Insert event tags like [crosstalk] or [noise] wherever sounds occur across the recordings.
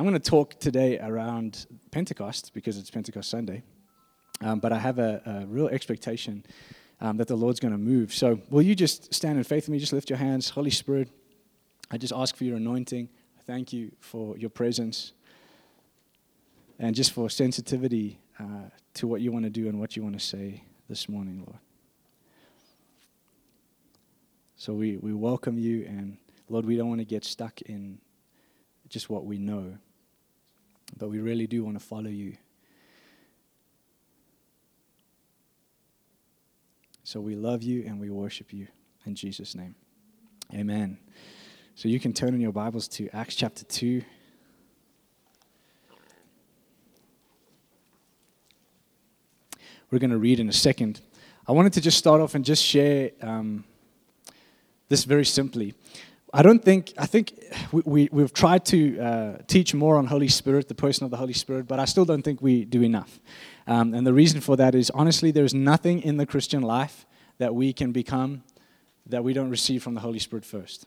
I'm going to talk today around Pentecost because it's Pentecost Sunday. Um, but I have a, a real expectation um, that the Lord's going to move. So, will you just stand in faith with me? Just lift your hands. Holy Spirit, I just ask for your anointing. Thank you for your presence and just for sensitivity uh, to what you want to do and what you want to say this morning, Lord. So, we, we welcome you, and Lord, we don't want to get stuck in just what we know but we really do want to follow you. So we love you and we worship you in Jesus' name. Amen. So you can turn in your Bibles to Acts chapter 2. We're going to read in a second. I wanted to just start off and just share um, this very simply. I don't think, I think we, we, have tried to uh, teach more on Holy Spirit, the person of the Holy Spirit, but I still don't think we do enough. Um, and the reason for that is honestly, there's nothing in the Christian life that we can become that we don't receive from the Holy Spirit first.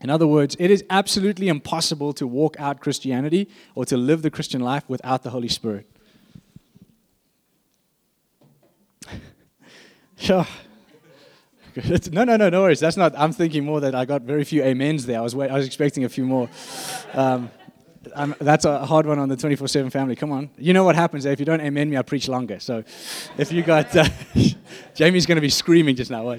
In other words, it is absolutely impossible to walk out Christianity or to live the Christian life without the Holy Spirit. [laughs] sure. [laughs] no, no, no, no worries. That's not. I'm thinking more that I got very few amens there. I was, wait, I was expecting a few more. Um, that's a hard one on the 24/7 family. Come on, you know what happens if you don't amen me, I preach longer. So, if you got uh, [laughs] Jamie's going to be screaming just now.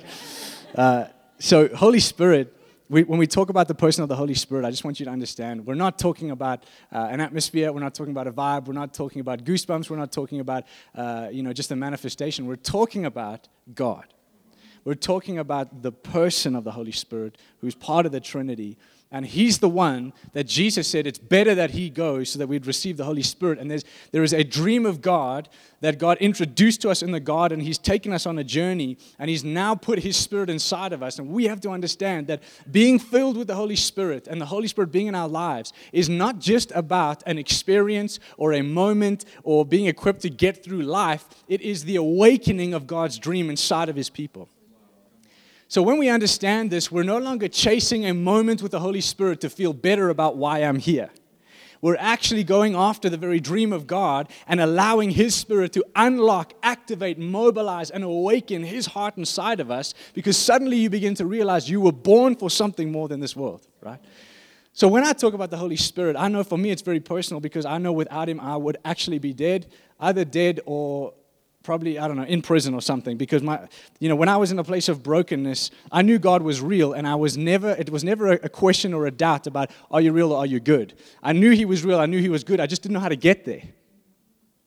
Uh, so, Holy Spirit. We, when we talk about the person of the Holy Spirit, I just want you to understand we're not talking about uh, an atmosphere, we're not talking about a vibe, we're not talking about goosebumps, we're not talking about uh, you know just a manifestation. We're talking about God. We're talking about the person of the Holy Spirit who's part of the Trinity. And he's the one that Jesus said it's better that he goes so that we'd receive the Holy Spirit. And there's, there is a dream of God that God introduced to us in the garden. He's taken us on a journey and he's now put his Spirit inside of us. And we have to understand that being filled with the Holy Spirit and the Holy Spirit being in our lives is not just about an experience or a moment or being equipped to get through life, it is the awakening of God's dream inside of his people. So when we understand this, we're no longer chasing a moment with the Holy Spirit to feel better about why I'm here. We're actually going after the very dream of God and allowing His Spirit to unlock, activate, mobilize, and awaken His heart inside of us because suddenly you begin to realize you were born for something more than this world, right? So when I talk about the Holy Spirit, I know for me it's very personal because I know without Him I would actually be dead, either dead or probably, I don't know, in prison or something. Because my, you know, when I was in a place of brokenness, I knew God was real, and I was never, it was never a, question or a doubt about, are you real or are you good? I knew He was real, I knew He was good, I just didn't know how to get there.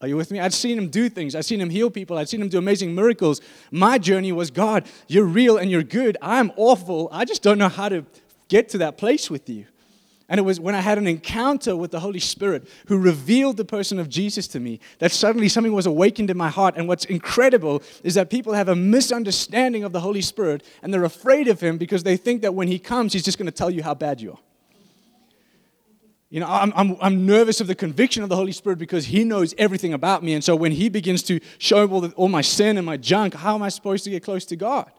Are you with me? I'd seen him do things. I'd seen him heal people. I'd seen him do amazing miracles. My journey was God, you're real and you're good. I'm awful. I just don't know how to get to that place with you. And it was when I had an encounter with the Holy Spirit who revealed the person of Jesus to me that suddenly something was awakened in my heart. And what's incredible is that people have a misunderstanding of the Holy Spirit and they're afraid of him because they think that when he comes, he's just going to tell you how bad you are. You know, I'm, I'm, I'm nervous of the conviction of the Holy Spirit because He knows everything about me. And so when He begins to show all, the, all my sin and my junk, how am I supposed to get close to God?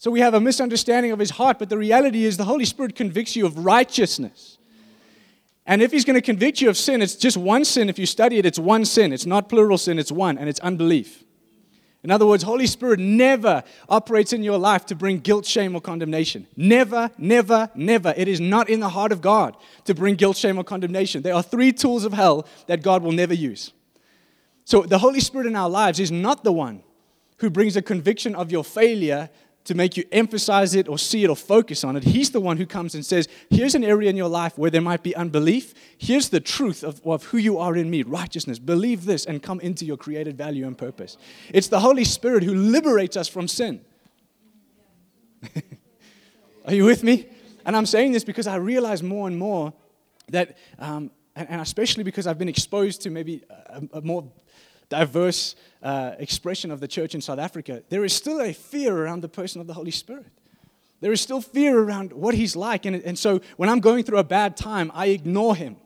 So we have a misunderstanding of his heart, but the reality is the Holy Spirit convicts you of righteousness. And if he's going to convict you of sin, it's just one sin. If you study it, it's one sin. It's not plural sin, it's one, and it's unbelief. In other words, Holy Spirit never operates in your life to bring guilt, shame, or condemnation. Never, never, never. It is not in the heart of God to bring guilt, shame, or condemnation. There are three tools of hell that God will never use. So the Holy Spirit in our lives is not the one who brings a conviction of your failure to make you emphasize it or see it or focus on it. He's the one who comes and says, Here's an area in your life where there might be unbelief. Here's the truth of, of who you are in me righteousness. Believe this and come into your created value and purpose. It's the Holy Spirit who liberates us from sin. [laughs] are you with me? And I'm saying this because I realize more and more that, um, and, and, especially because I've been exposed to maybe a, a more diverse uh, expression of the church in South Africa, there is still a fear around the person of the Holy Spirit. There is still fear around what he's like. And, and so when I'm going through a bad time, I ignore him.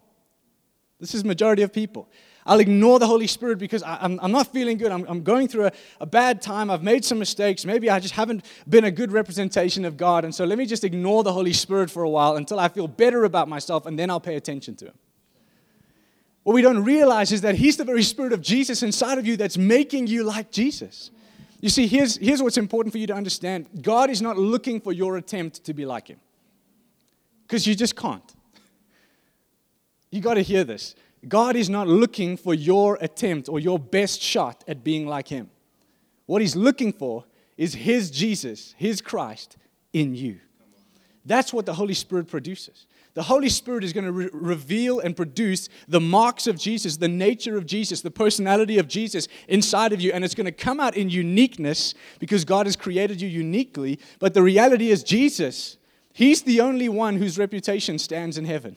This is majority of people. I'll ignore the Holy Spirit because I, am not feeling good. I'm, I'm going through a, a, bad time. I've made some mistakes. Maybe I just haven't been a good representation of God. And so let me just ignore the Holy Spirit for a while until I feel better about myself, and then I'll pay attention to Him. What we don't realize is that He's the very Spirit of Jesus inside of you that's making you like Jesus. You see, here's, here's what's important for you to understand God is not looking for your attempt to be like Him, because you just can't. You got to hear this. God is not looking for your attempt or your best shot at being like Him. What He's looking for is His Jesus, His Christ in you. That's what the Holy Spirit produces. The Holy Spirit is going to re- reveal and produce the marks of Jesus, the nature of Jesus, the personality of Jesus inside of you. And it's going to come out in uniqueness because God has created you uniquely. But the reality is, Jesus, He's the only one whose reputation stands in heaven.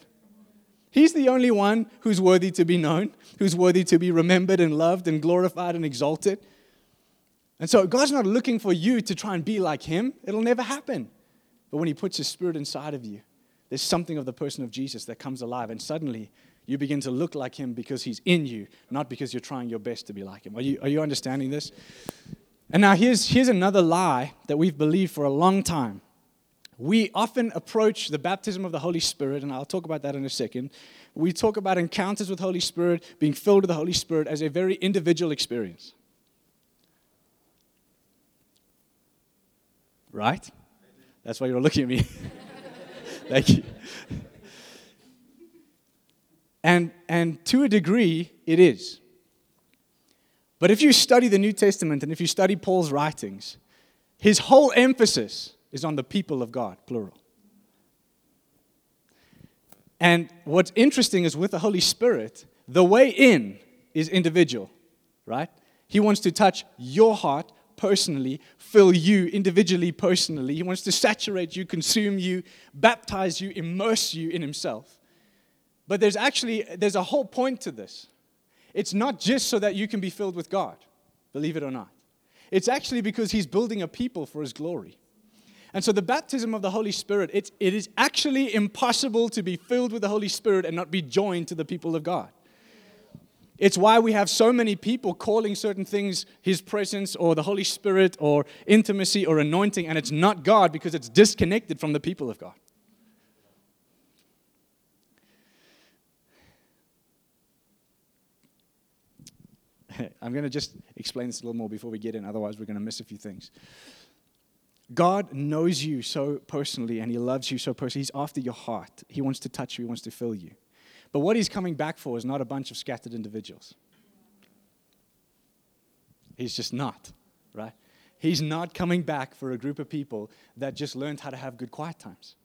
He's the only one who's worthy to be known, who's worthy to be remembered and loved and glorified and exalted. And so God's not looking for you to try and be like Him, it'll never happen. But when He puts His Spirit inside of you, there's something of the person of Jesus that comes alive, and suddenly you begin to look like him because he's in you, not because you're trying your best to be like him. Are you, are you understanding this? And now here's, here's another lie that we've believed for a long time. We often approach the baptism of the Holy Spirit, and I'll talk about that in a second. We talk about encounters with Holy Spirit, being filled with the Holy Spirit as a very individual experience. Right? That's why you're looking at me. [laughs] Thank you. And, and to a degree, it is. But if you study the New Testament and if you study Paul's writings, his whole emphasis is on the people of God, plural. And what's interesting is with the Holy Spirit, the way in is individual, right? He wants to touch your heart personally, fill you individually, personally. He wants to saturate you, consume you, baptize you, immerse you in Himself. But there's actually there's a whole point to this. It's not just so that you can be filled with God, believe it or not. It's actually because He's building a people for His glory. And so the baptism of the Holy Spirit, it's, it is actually impossible to be filled with the Holy Spirit and not be joined to the people of God. It's why we have so many people calling certain things His presence or the Holy Spirit or intimacy or anointing, and it's not God because it's disconnected from the people of God. [laughs] I'm going to just explain this a little more before we get in, otherwise, we're going to miss a few things. God knows you so personally and He loves you so personally. He's after your heart. He wants to touch you, He wants to fill you. But what he's coming back for is not a bunch of scattered individuals. He's just not, right? He's not coming back for a group of people that just learned how to have good quiet times.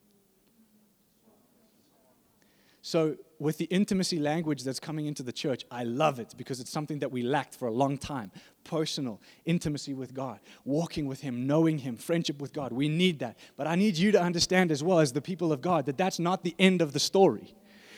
So, with the intimacy language that's coming into the church, I love it because it's something that we lacked for a long time. Personal intimacy with God, walking with Him, knowing Him, friendship with God. We need that. But I need you to understand as well as the people of God that that's not the end of the story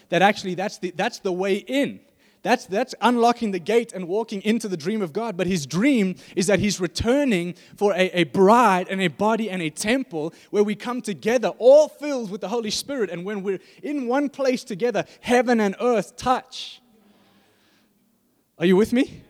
that actually that's the, that's the way in. That's, that's unlocking the gate and walking into the dream of God. But his dream is that he's returning for a, a bride and a body and a temple where we come together, all filled with the Holy Spirit. And when we're in one place together, heaven and earth touch. Are you with me?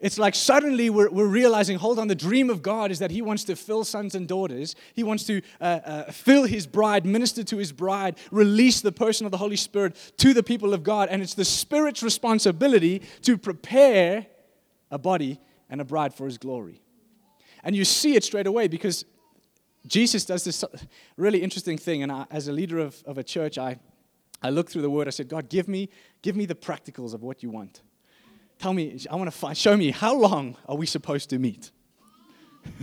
It's like suddenly we're, we're realizing, hold on, the dream of God is that He wants to fill sons and daughters. He wants to uh, uh, fill His bride, minister to His bride, release the person of the Holy Spirit to the people of God. And it's the Spirit's responsibility to prepare a body and a bride for His glory. And you see it straight away because Jesus does this really interesting thing. And I, as a leader of, of a church, I, I looked through the Word. I said, God, give me, give me the practicals of what you want tell me, I want to find, show me how long are we supposed to meet?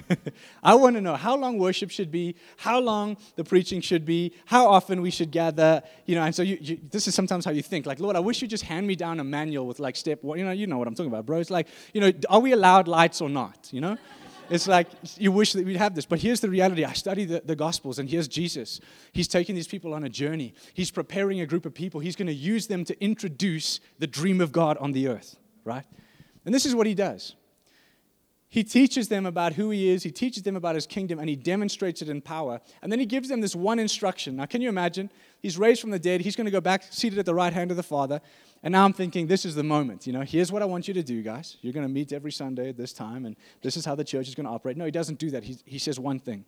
[laughs] I want to know how long worship should be, how long the preaching should be, how often we should gather, you know. And so you, you, this is sometimes how you think, like, Lord, I wish you just hand me down a manual with like step one. You know, you know what I'm talking about, bro. It's like, you know, are we allowed lights or not? You know, it's like you wish that we'd have this, but here's the reality. I study the, the Gospels, and here's Jesus. He's taking these people on a journey. He's preparing a group of people. He's going to use them to introduce the dream of God on the earth right? And this is what he does. He teaches them about who he is, he teaches them about his kingdom, and he demonstrates it in power. And then he gives them this one instruction. Now, can you imagine? He's raised from the dead, he's going to go back seated at the right hand of the Father. And now I'm thinking, this is the moment. You know, here's what I want you to do, guys. You're going to meet every Sunday at this time, and this is how the church is going to operate. No, he doesn't do that. He, he says one thing.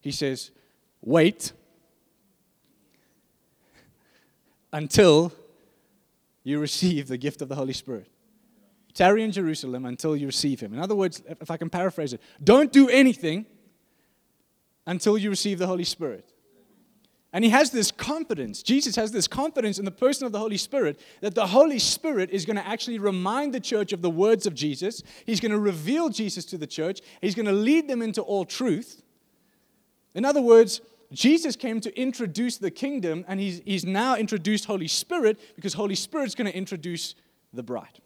He says, wait until you receive the gift of the Holy Spirit. Tarry in Jerusalem until you receive Him. In other words, if I can paraphrase it, don't do anything until you receive the Holy Spirit. And he has this confidence. Jesus has this confidence in the person of the Holy Spirit that the Holy Spirit is going to actually remind the church of the words of Jesus. He's going to reveal Jesus to the church. He's going to lead them into all truth. In other words, Jesus came to introduce the kingdom, and he's, he's now introduced Holy Spirit because Holy Spirit's going to introduce the bride.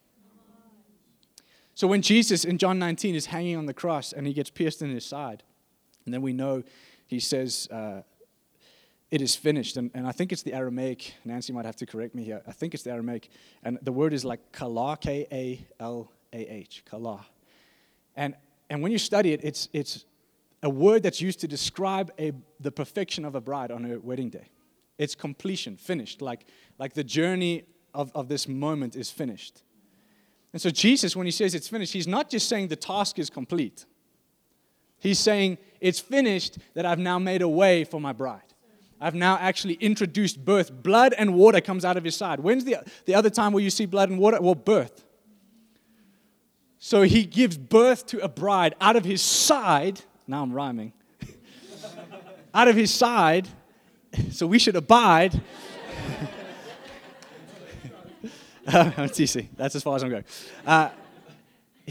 So when Jesus in John 19 is hanging on the cross and he gets pierced in his side, and then we know he says, uh, It is finished. And, and I think it's the Aramaic. Nancy might have to correct me here. I think it's the Aramaic. And the word is like kala, K A L A H, kala. And, and when you study it, it's, it's a word that's used to describe a, the perfection of a bride on her wedding day. It's completion, finished, like, like the journey of, of this moment is finished. And so, Jesus, when he says it's finished, he's not just saying the task is complete. He's saying it's finished, that I've now made a way for my bride. I've now actually introduced birth. Blood and water comes out of his side. When's the, the other time where you see blood and water? Well, birth. So he gives birth to a bride out of his side now I'm rhyming. [laughs] Out of his side, so we should abide. [laughs] uh, That's as far as I'm going. Uh,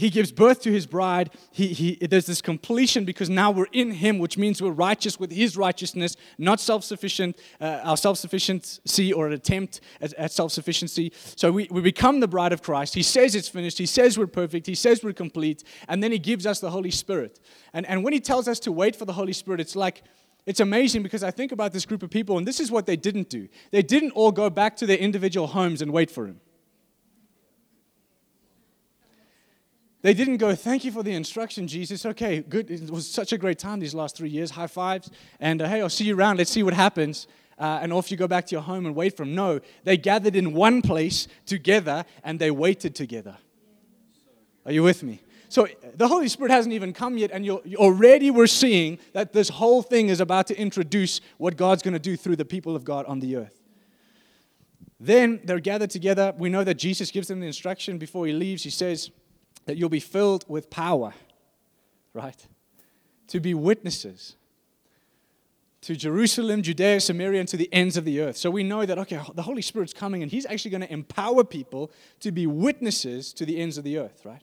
he gives birth to his bride. He, he, there's this completion because now we're in him, which means we're righteous with his righteousness, not self sufficient, uh, our self sufficiency or an attempt at, at self sufficiency. So we, we become the bride of Christ. He says it's finished. He says we're perfect. He says we're complete. And then he gives us the Holy Spirit. And, and when he tells us to wait for the Holy Spirit, it's like, it's amazing because I think about this group of people, and this is what they didn't do. They didn't all go back to their individual homes and wait for him. They didn't go, Thank you for the instruction, Jesus. Okay, good. It was such a great time these last three years. High fives. And uh, hey, I'll see you around. Let's see what happens. Uh, and off you go back to your home and wait for him. No, they gathered in one place together and they waited together. Are you with me? So the Holy Spirit hasn't even come yet, and you're, already we're seeing that this whole thing is about to introduce what God's going to do through the people of God on the earth. Then they're gathered together. We know that Jesus gives them the instruction before he leaves. He says, that you'll be filled with power, right? To be witnesses to Jerusalem, Judea, Samaria, and to the ends of the earth. So we know that, okay, the Holy Spirit's coming and He's actually going to empower people to be witnesses to the ends of the earth, right?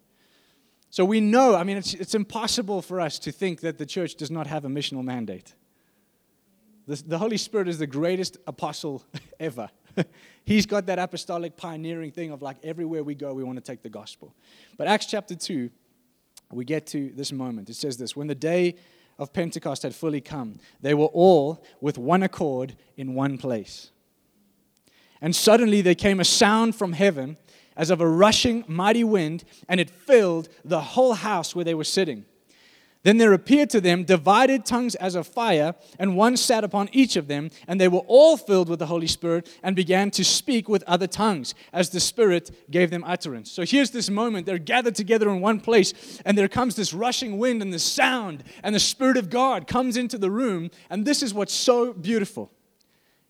So we know, I mean, it's, it's impossible for us to think that the church does not have a missional mandate. The, the Holy Spirit is the greatest apostle [laughs] ever. [laughs] He's got that apostolic pioneering thing of like everywhere we go, we want to take the gospel. But Acts chapter 2, we get to this moment. It says this When the day of Pentecost had fully come, they were all with one accord in one place. And suddenly there came a sound from heaven as of a rushing mighty wind, and it filled the whole house where they were sitting. Then there appeared to them divided tongues as of fire, and one sat upon each of them, and they were all filled with the Holy Spirit and began to speak with other tongues as the Spirit gave them utterance. So here's this moment. They're gathered together in one place, and there comes this rushing wind and the sound, and the Spirit of God comes into the room, and this is what's so beautiful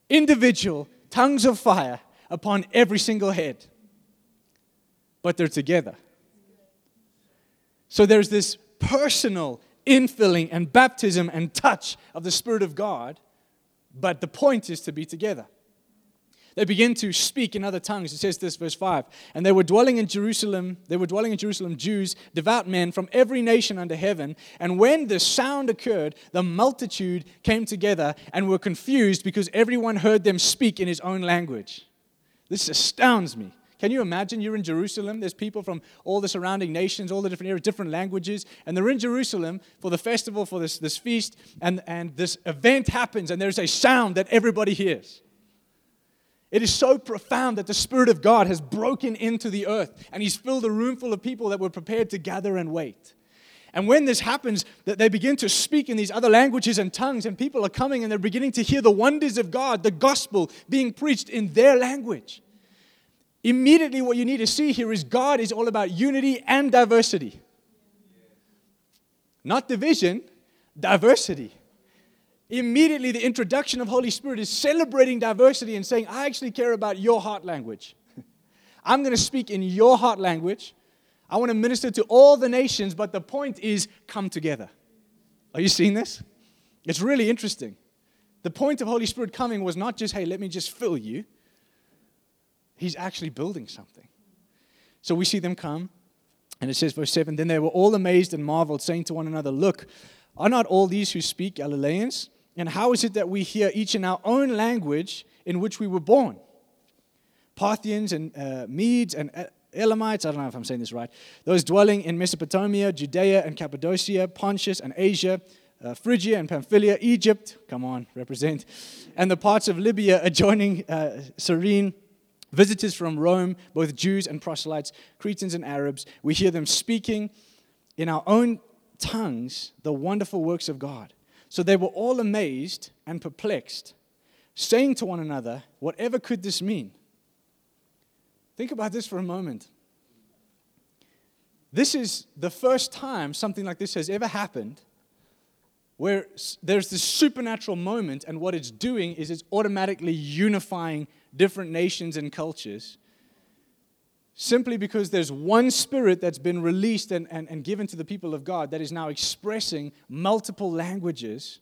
individual tongues of fire upon every single head, but they're together. So there's this personal infilling and baptism and touch of the Spirit of God, but the point is to be together. They begin to speak in other tongues. It says this, verse 5. And they were dwelling in Jerusalem, they were dwelling in Jerusalem, Jews, devout men from every nation under heaven. And when the sound occurred, the multitude came together and were confused because everyone heard them speak in his own language. This astounds me. Can you imagine you're in Jerusalem? There's people from all the surrounding nations, all the different areas, different languages, and they're in Jerusalem for the festival, for this, this feast, and, and this event happens, and there's a sound that everybody hears. It is so profound that the Spirit of God has broken into the earth, and He's filled a room full of people that were prepared to gather and wait. And when this happens, that they begin to speak in these other languages and tongues, and people are coming and they're beginning to hear the wonders of God, the gospel being preached in their language. Immediately, what you need to see here is God is all about unity and diversity. Not division, diversity. Immediately, the introduction of Holy Spirit is celebrating diversity and saying, I actually care about your heart language. [laughs] I'm going to speak in your heart language. I want to minister to all the nations, but the point is come together. Are you seeing this? It's really interesting. The point of Holy Spirit coming was not just, hey, let me just fill you. He's actually building something. So we see them come, and it says, verse 7 Then they were all amazed and marveled, saying to one another, Look, are not all these who speak Galileans? And how is it that we hear each in our own language in which we were born? Parthians and uh, Medes and Elamites, I don't know if I'm saying this right, those dwelling in Mesopotamia, Judea and Cappadocia, Pontus and Asia, uh, Phrygia and Pamphylia, Egypt, come on, represent, and the parts of Libya adjoining uh, Cyrene, visitors from Rome, both Jews and proselytes, Cretans and Arabs. We hear them speaking in our own tongues the wonderful works of God. So they were all amazed and perplexed, saying to one another, Whatever could this mean? Think about this for a moment. This is the first time something like this has ever happened where there's this supernatural moment, and what it's doing is it's automatically unifying different nations and cultures simply because there's one spirit that's been released and, and, and given to the people of God that is now expressing multiple languages,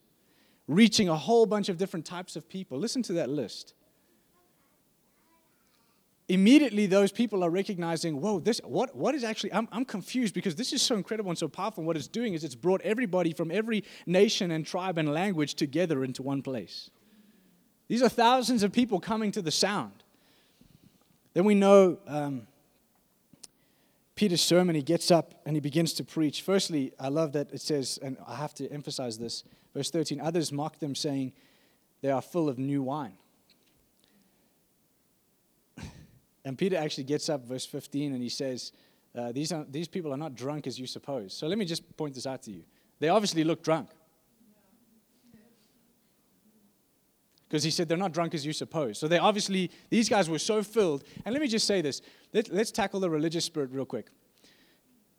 reaching a whole bunch of different types of people. Listen to that list immediately those people are recognizing, whoa, this what what is actually I'm, I'm confused because this is so incredible and so powerful. And what it's doing is it's brought everybody from every nation and tribe and language together into one place. These are thousands of people coming to the sound. Then we know um, Peter's sermon, he gets up and he begins to preach. Firstly, I love that it says, and I have to emphasize this, verse 13 others mock them, saying, They are full of new wine. [laughs] And Peter actually gets up, verse 15, and he says, uh, these, are, these people are not drunk as you suppose. So let me just point this out to you. They obviously look drunk. Because he said they're not drunk as you suppose. So they obviously, these guys were so filled. And let me just say this Let, let's tackle the religious spirit real quick.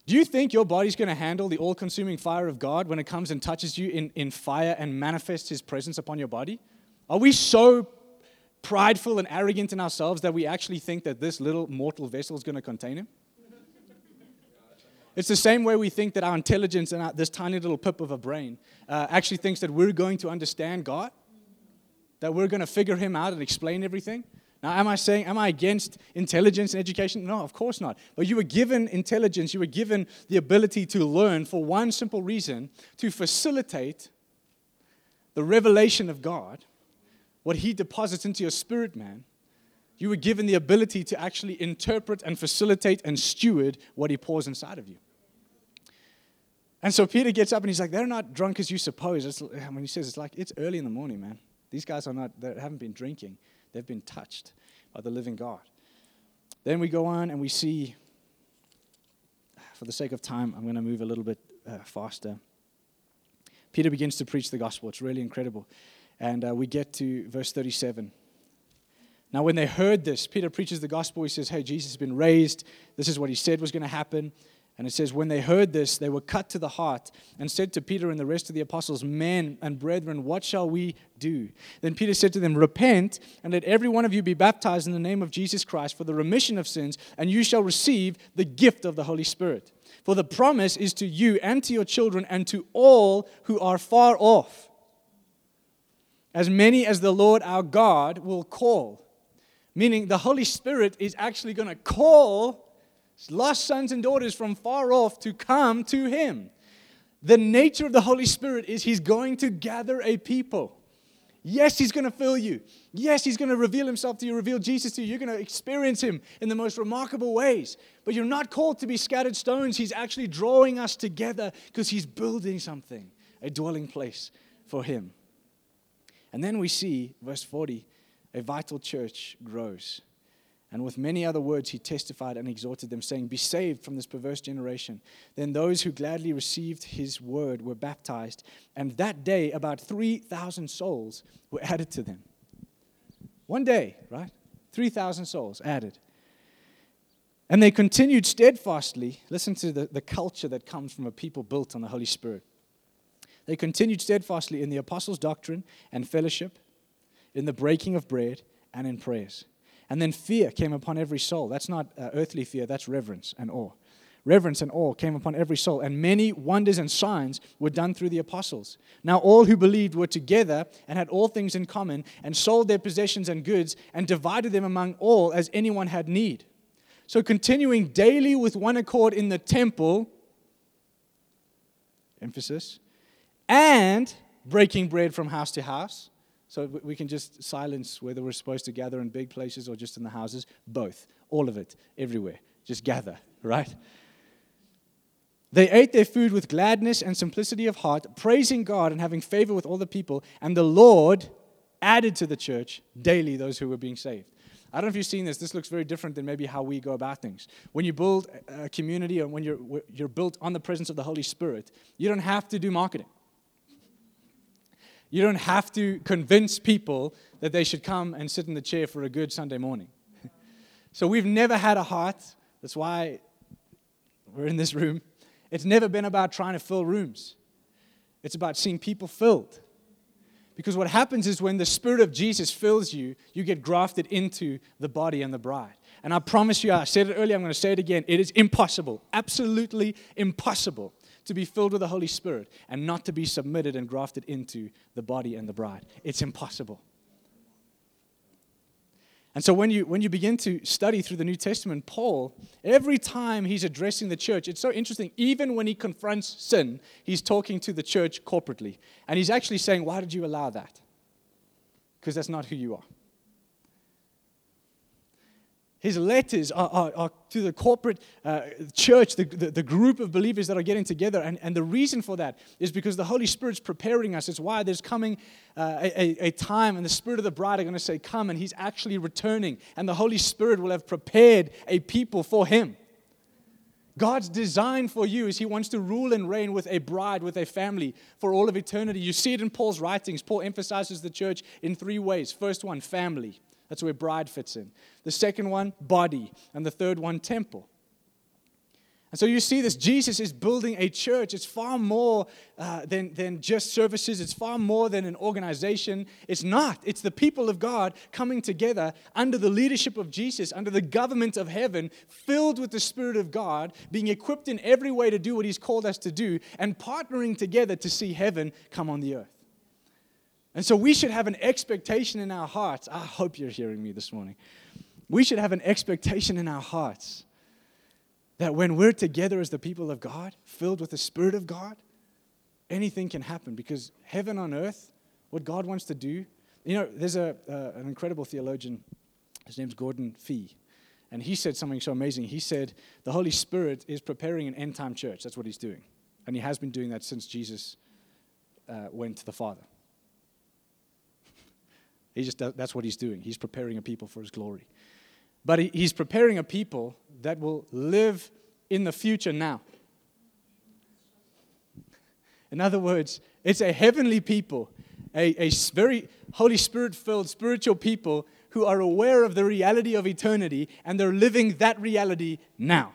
Do you think your body's going to handle the all consuming fire of God when it comes and touches you in, in fire and manifests his presence upon your body? Are we so prideful and arrogant in ourselves that we actually think that this little mortal vessel is going to contain him? It's the same way we think that our intelligence and our, this tiny little pip of a brain uh, actually thinks that we're going to understand God, that we're going to figure Him out and explain everything. Now, am I saying, am I against intelligence and education? No, of course not. But you were given intelligence, you were given the ability to learn for one simple reason to facilitate the revelation of God what He deposits into your spirit, man, you were given the ability to actually interpret and facilitate and steward what He pours inside of you. And so Peter gets up and he's like, They're not drunk as you suppose. It's, when he says it's like, it's early in the morning, man. These guys are not, they haven't been drinking, they've been touched by the living God. Then we go on and we see, for the sake of time, I'm going to move a little bit uh, faster. Peter begins to preach the gospel. It's really incredible. And uh, we get to verse 37. Now, when they heard this, Peter preaches the gospel. He says, Hey, Jesus has been raised. This is what he said was going to happen. And it says, When they heard this, they were cut to the heart and said to Peter and the rest of the apostles, Men and brethren, what shall we do? Then Peter said to them, Repent and let every one of you be baptized in the name of Jesus Christ for the remission of sins, and you shall receive the gift of the Holy Spirit. For the promise is to you and to your children and to all who are far off as many as the Lord our God will call. Meaning the Holy Spirit is actually going to call lost sons and daughters from far off to come to Him. The nature of the Holy Spirit is He's going to gather a people. Yes, He's going to fill you. Yes, He's going to reveal Himself to you, reveal Jesus to you. You're going to experience Him in the most remarkable ways. But you're not called to be scattered stones. He's actually drawing us together because He's building something, a dwelling place for Him. And then we see, verse 40, a vital church grows. And with many other words, he testified and exhorted them, saying, Be saved from this perverse generation. Then those who gladly received his word were baptized, and that day about 3,000 souls were added to them. One day, right? 3,000 souls added. And they continued steadfastly. Listen to the, the culture that comes from a people built on the Holy Spirit. They continued steadfastly in the apostles' doctrine and fellowship, in the breaking of bread, and in prayers. And then fear came upon every soul. That's not uh, earthly fear, that's reverence and awe. Reverence and awe came upon every soul, and many wonders and signs were done through the apostles. Now, all who believed were together and had all things in common, and sold their possessions and goods, and divided them among all as anyone had need. So, continuing daily with one accord in the temple, emphasis, and breaking bread from house to house. So we can just silence whether we're supposed to gather in big places or just in the houses. Both. All of it. Everywhere. Just gather, right? They ate their food with gladness and simplicity of heart, praising God and having favor with all the people. And the Lord added to the church daily those who were being saved. I don't know if you've seen this. This looks very different than maybe how we go about things. When you build a community and when you're, you're built on the presence of the Holy Spirit, you don't have to do marketing. You don't have to convince people that they should come and sit in the chair for a good Sunday morning. [laughs] so we've never had a heart. That's why we're in this room. It's never been about trying to fill rooms, it's about seeing people filled. Because what happens is when the Spirit of Jesus fills you, you get grafted into the body and the bride. And I promise you, I said it earlier, I'm going to say it again. It is impossible, absolutely impossible to be filled with the Holy Spirit and not to be submitted and grafted into the body and the bride. It's impossible. And so when you, when you begin to study through the New Testament, Paul, every time he's addressing the church, it's so interesting. Even when he confronts sin, he's talking to the church corporately. And he's actually saying, Why did you allow that? Because that's not who you are. His letters are, are, are to the corporate uh, church, the, the, the, group of believers that are getting together. And, and the reason for that is because the Holy Spirit's preparing us. It's why there's coming uh, a, a time, and the Spirit of the bride are going to say, Come, and He's actually returning. And the Holy Spirit will have prepared a people for Him. God's design for you is He wants to rule and reign with a bride, with a family for all of eternity. You see it in Paul's writings. Paul emphasizes the church in three ways. First one, family. That's where bride fits in. The second one, body. And the third one, temple. And so you see this Jesus is building a church. It's far more uh, than, than just services, it's far more than an organization. It's not. It's the people of God coming together under the leadership of Jesus, under the government of heaven, filled with the Spirit of God, being equipped in every way to do what He's called us to do, and partnering together to see heaven come on the earth. And so we should have an expectation in our hearts. I hope you're hearing me this morning. We should have an expectation in our hearts that when we're together as the people of God, filled with the Spirit of God, anything can happen because heaven on earth, what God wants to do. You know, there's a, uh, an incredible theologian, his name's Gordon Fee, and he said something so amazing. He said, The Holy Spirit is preparing an end time church. That's what he's doing. And he has been doing that since Jesus uh, went to the Father. He just does, that's what he's doing. He's preparing a people for his glory. But he, he's preparing a people that will live in the future now. In other words, it's a heavenly people, a, a very Holy Spirit filled spiritual people who are aware of the reality of eternity and they're living that reality now.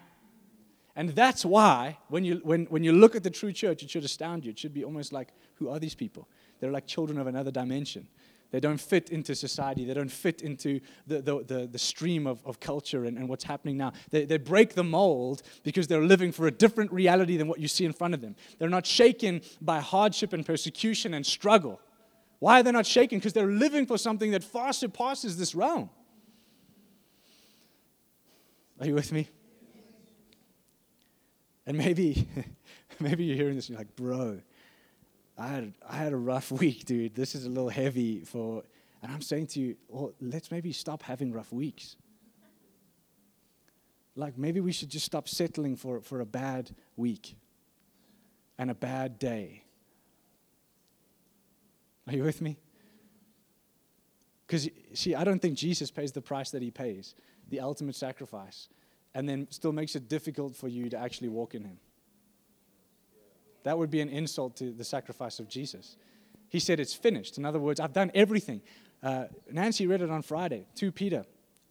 And that's why, when you, when, when you look at the true church, it should astound you. It should be almost like, who are these people? They're like children of another dimension. They don't fit into society. They don't fit into the, the, the, the stream of, of culture and, and what's happening now. They, they break the mold because they're living for a different reality than what you see in front of them. They're not shaken by hardship and persecution and struggle. Why are they not shaken? Because they're living for something that far surpasses this realm. Are you with me? And maybe, [laughs] maybe you're hearing this and you're like, bro, I had, I had a rough [laughs] week, dude. This is a little heavy for. And I'm saying to you, well, let's maybe stop having rough weeks. Like maybe we should just stop settling for, for a bad week and a bad day. Are you with me? Because, see, I don't think Jesus pays the price that he pays, the ultimate sacrifice, and then still makes it difficult for you to actually walk in him. That would be an insult to the sacrifice of Jesus. He said, It's finished. In other words, I've done everything. Uh, Nancy read it on Friday, 2 Peter.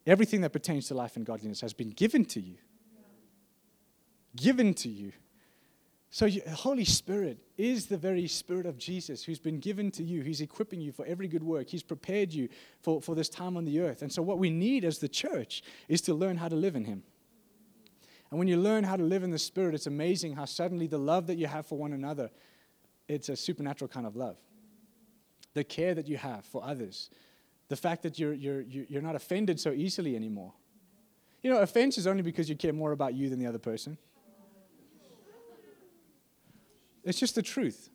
Everything that pertains to life and godliness has been given to you. Given to you. So, you, Holy Spirit is the very Spirit of Jesus who's been given to you. He's equipping you for every good work. He's prepared you for, for this time on the earth. And so, what we need as the church is to learn how to live in Him. And when you learn how to live in the Spirit, it's amazing how suddenly the love that you have for one another, it's a supernatural kind of love. The care that you have for others, the fact that you're, you're, you're not offended so easily anymore. You know, offense is only because you care more about you than the other person. It's just the truth.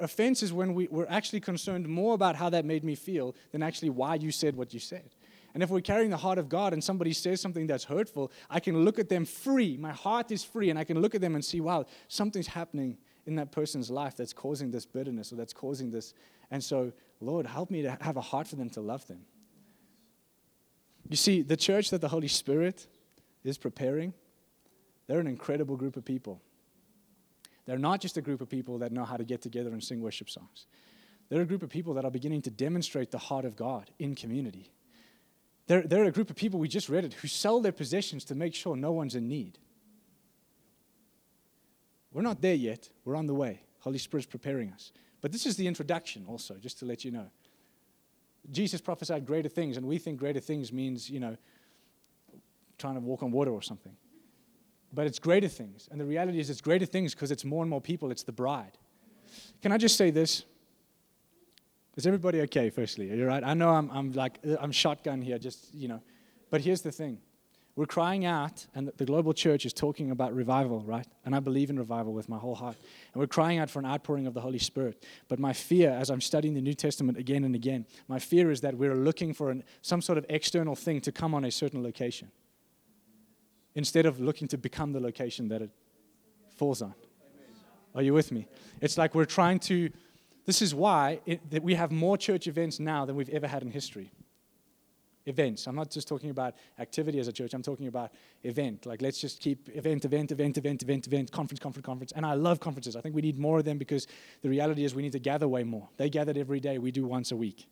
offense is when we, we're actually concerned more about how that made me feel than actually why you said what you said. And if we're carrying the heart of God and somebody says something that's hurtful, I can look at them free. My heart is free, and I can look at them and see, wow, something's happening in that person's life that's causing this bitterness or that's causing this. And so, Lord, help me to have a heart for them to love them. You see, the church that the Holy Spirit is preparing, they're an incredible group of people. They're not just a group of people that know how to get together and sing worship songs. They're a group of people that are beginning to demonstrate the heart of God in community. They're, they're a group of people, we just read it, who sell their possessions to make sure no one's in need. We're not there yet. We're on the way. Holy Spirit's preparing us. But this is the introduction, also, just to let you know. Jesus prophesied greater things, and we think greater things means, you know, trying to walk on water or something. But it's greater things. And the reality is, it's greater things because it's more and more people. It's the bride. Can I just say this? Is everybody okay, firstly? Are you right? I know I'm, I'm like, uh, I'm shotgun here, just, you know. But here's the thing we're crying out, and the global church is talking about revival, right? And I believe in revival with my whole heart. And we're crying out for an outpouring of the Holy Spirit. But my fear, as I'm studying the New Testament again and again, my fear is that we're looking for an, some sort of external thing to come on a certain location instead of looking to become the location that it falls on. Are you with me? It's like we're trying to this is why it, that we have more church events now than we've ever had in history. Events. I'm not just talking about activity as a church, I'm talking about event. Like, let's just keep event, event, event, event, event, event, conference, conference, conference. And I love conferences. I think we need more of them because the reality is we need to gather way more. They gathered every day, we do once a week,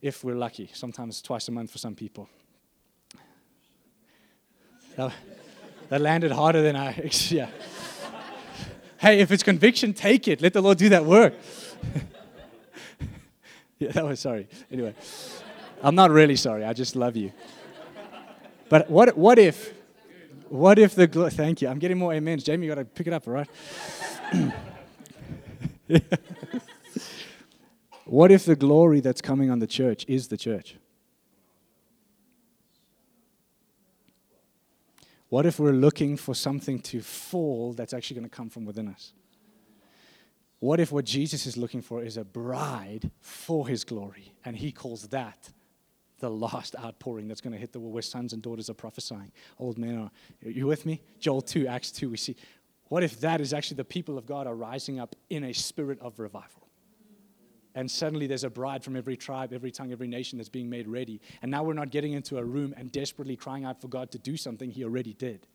if we're lucky. Sometimes twice a month for some people. That, that landed harder than I, [laughs] yeah. hey, if it's conviction, take it. Let the Lord do that work. [laughs] yeah, that was sorry. Anyway, I'm not really sorry. I just love you. But what, what if, what if the, glo- thank you. I'm getting more amens. Jamie, you got to pick it up, all right? [laughs] what if the glory that's coming on the church is the church? What if we're looking for something to fall that's actually going to come from within us? What if what Jesus is looking for is a bride for his glory? And he calls that the last outpouring that's going to hit the world where sons and daughters are prophesying. Old men are. Are you with me? Joel 2, Acts 2, we see. What if that is actually the people of God are rising up in a spirit of revival? And suddenly there's a bride from every tribe, every tongue, every nation that's being made ready. And now we're not getting into a room and desperately crying out for God to do something He already did.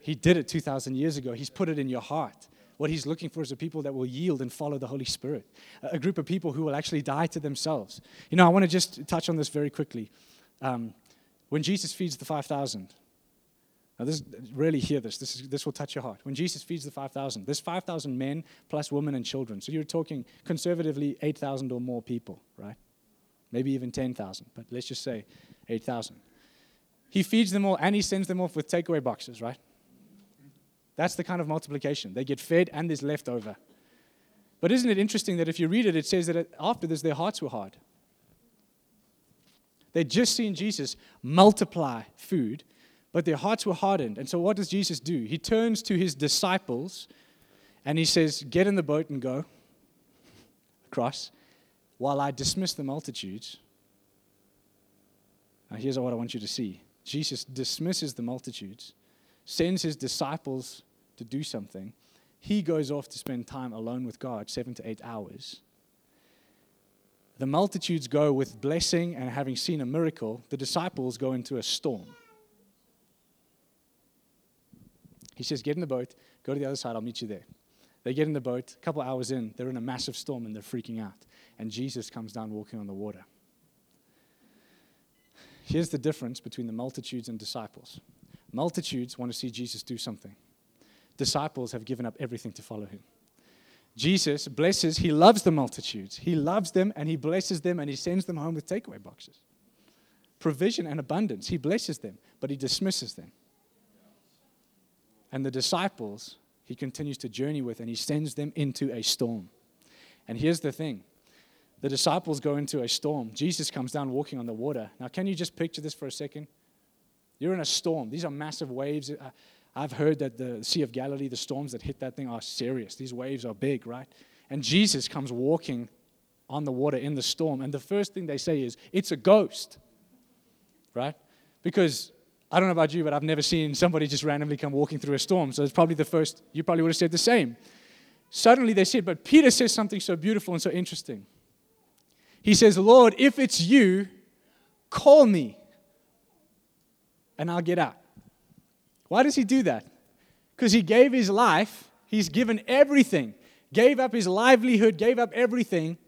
He did it 2,000 years ago. He's put it in your heart. What he's looking for is a people that will yield and follow the Holy Spirit, a group of people who will actually die to themselves. You know, I want to just touch on this very quickly. Um, when Jesus feeds the 5,000, now this really hear this. This, is, this will touch your heart. When Jesus feeds the 5,000, there's 5,000 men plus women and children. So you're talking conservatively 8,000 or more people, right? Maybe even 10,000, but let's just say 8,000. He feeds them all and he sends them off with takeaway boxes, right? That's the kind of multiplication. They get fed and there's leftover. But isn't it interesting that if you read it, it says that after this, their hearts were hard. They'd just seen Jesus multiply food, but their hearts were hardened. And so, what does Jesus do? He turns to his disciples and he says, Get in the boat and go across while I dismiss the multitudes. Now, here's what I want you to see Jesus dismisses the multitudes sends his disciples to do something. He goes off to spend time alone with God, seven to eight hours. The multitudes go with blessing and having seen a miracle. The disciples go into a storm. He says, Get in the boat, go to the other side, I'll meet you there. They get in the boat, a couple hours in, they're in a massive storm and they're freaking out. And Jesus comes down walking on the water. Here's the difference between the multitudes and disciples Multitudes want to see Jesus do something. Disciples have given up everything to follow him. Jesus blesses, he loves the multitudes. He loves them and he blesses them and he sends them home with takeaway boxes. Provision and abundance. He blesses them, but he dismisses them. And the disciples, he continues to journey with and he sends them into a storm. And here's the thing the disciples go into a storm. Jesus comes down walking on the water. Now, can you just picture this for a second? You're in a storm. These are massive waves. Uh, I've heard that the Sea of Galilee, the storms that hit that thing are serious. These waves are big, right? And Jesus comes walking on the water in the storm. And the first thing they say is, It's a ghost, right? Because I don't know about you, but I've never seen somebody just randomly come walking through a storm. So it's probably the first, you probably would have said the same. Suddenly they said, but Peter says something so beautiful and so interesting. He says, Lord, if it's you, call me and I'll get out. Why does he do that? Because he gave his life, he's given everything, gave up his livelihood, gave up everything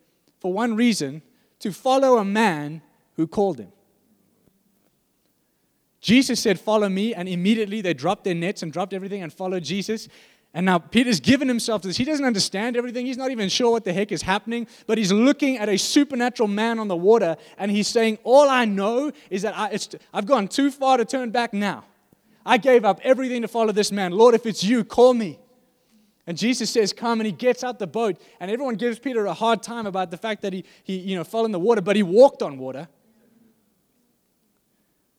for one reason to follow a man who called him. Jesus said, Follow me, and immediately they dropped their nets and dropped everything and followed Jesus. And now Peter's given himself to this. He doesn't understand everything. He's not even sure what the heck is happening, but he's looking at a supernatural man on the water and he's saying, All I know is that I, have gone too far to turn back now. I gave up everything to follow this man. Lord, if it's you, call me. And Jesus says, Come, and he gets out the boat. And everyone gives Peter a hard time about the fact that he, he you know, fell in the water, but he walked on water.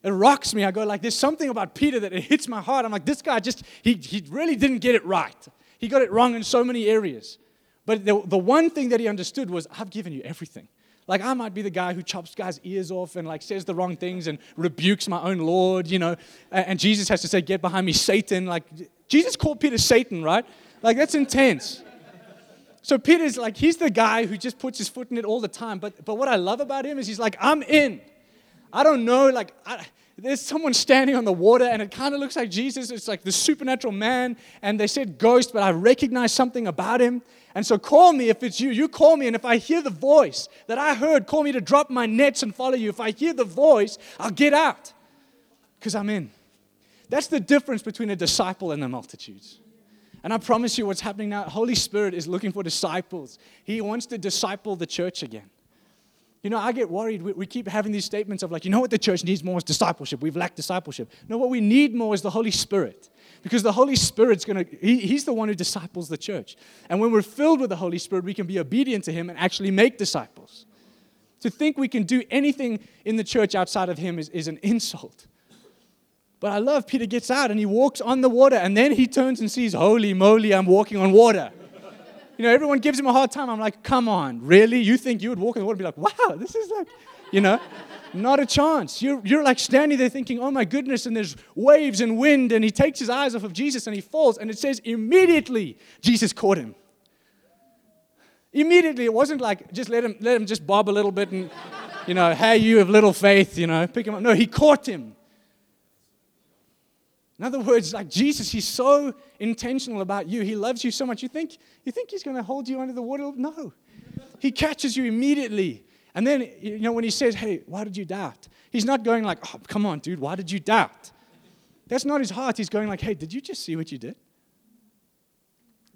It rocks me. I go, like, there's something about Peter that it hits my heart. I'm like, this guy just, he, he really didn't get it right. He got it wrong in so many areas. But the, the one thing that he understood was, I've given you everything. Like I might be the guy who chops guys' ears off and like says the wrong things and rebukes my own Lord, you know. And Jesus has to say, "Get behind me, Satan!" Like Jesus called Peter Satan, right? Like that's intense. So Peter's like he's the guy who just puts his foot in it all the time. But but what I love about him is he's like, "I'm in." I don't know, like. I, there's someone standing on the water and it kind of looks like Jesus. It's like the supernatural man. And they said ghost, but I recognize something about him. And so call me if it's you. You call me. And if I hear the voice that I heard, call me to drop my nets and follow you. If I hear the voice, I'll get out because I'm in. That's the difference between a disciple and the multitudes. And I promise you what's happening now, Holy Spirit is looking for disciples. He wants to disciple the church again. You know, I get worried. We, we, keep having these statements of like, you know what the church needs more is discipleship. We've lacked discipleship. No, what we need more is the Holy Spirit. Because the Holy Spirit's going to, he, He's the one who disciples the church. And when we're filled with the Holy Spirit, we can be obedient to Him and actually make disciples. To think we can do anything in the church outside of Him is, is an insult. But I love Peter gets out and he walks on the water and then he turns and sees, holy moly, I'm walking on water. You know, everyone gives him a hard time. I'm like, come on, really? You think you would walk in the water and be like, wow, this is like, you know, not a chance. You're, you're like standing there thinking, oh my goodness, and there's waves and wind, and he takes his eyes off of Jesus and he falls, and it says immediately Jesus caught him. Immediately, it wasn't like just let him let him just bob a little bit and, you know, hey, you have little faith, you know, pick him up. No, he caught him. In other words, like Jesus, he's so intentional about you. He loves you so much. You think, you think he's going to hold you under the water? No. He catches you immediately. And then, you know, when he says, hey, why did you doubt? He's not going like, oh, come on, dude, why did you doubt? That's not his heart. He's going like, hey, did you just see what you did?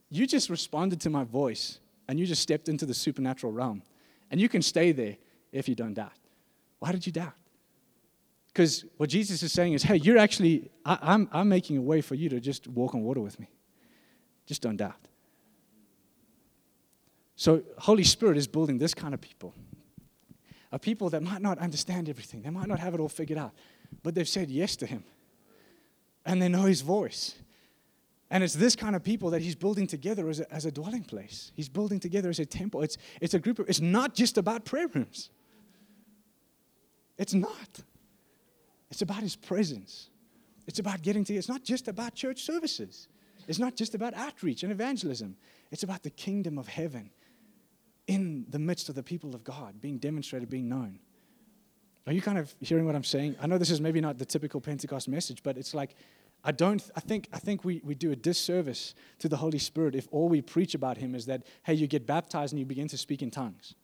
You just responded to my voice and you just stepped into the supernatural realm. And you can stay there if you don't doubt. Why did you doubt? Because what Jesus is saying is, hey, you're actually, I, I'm, I'm making a way for you to just walk on water with me. Just don't doubt. So, Holy Spirit is building this kind of people. A people that might not understand everything, they might not have it all figured out, but they've said yes to Him. And they know His voice. And it's this kind of people that He's building together as a, as a dwelling place. He's building together as a temple. It's, it's a group of, it's not just about prayer rooms. It's not. It's about His presence. It's about getting to, it's not just about church services. It's not just about outreach and evangelism. It's about the kingdom of heaven in the midst of the people of God being demonstrated, being known. Are you kind of hearing what I'm saying? I know this is maybe not the typical Pentecost message, but it's like, I don't, I think, I think we, we do a disservice to the Holy Spirit if all we preach about Him is that, hey, you get baptized and you begin to speak in tongues.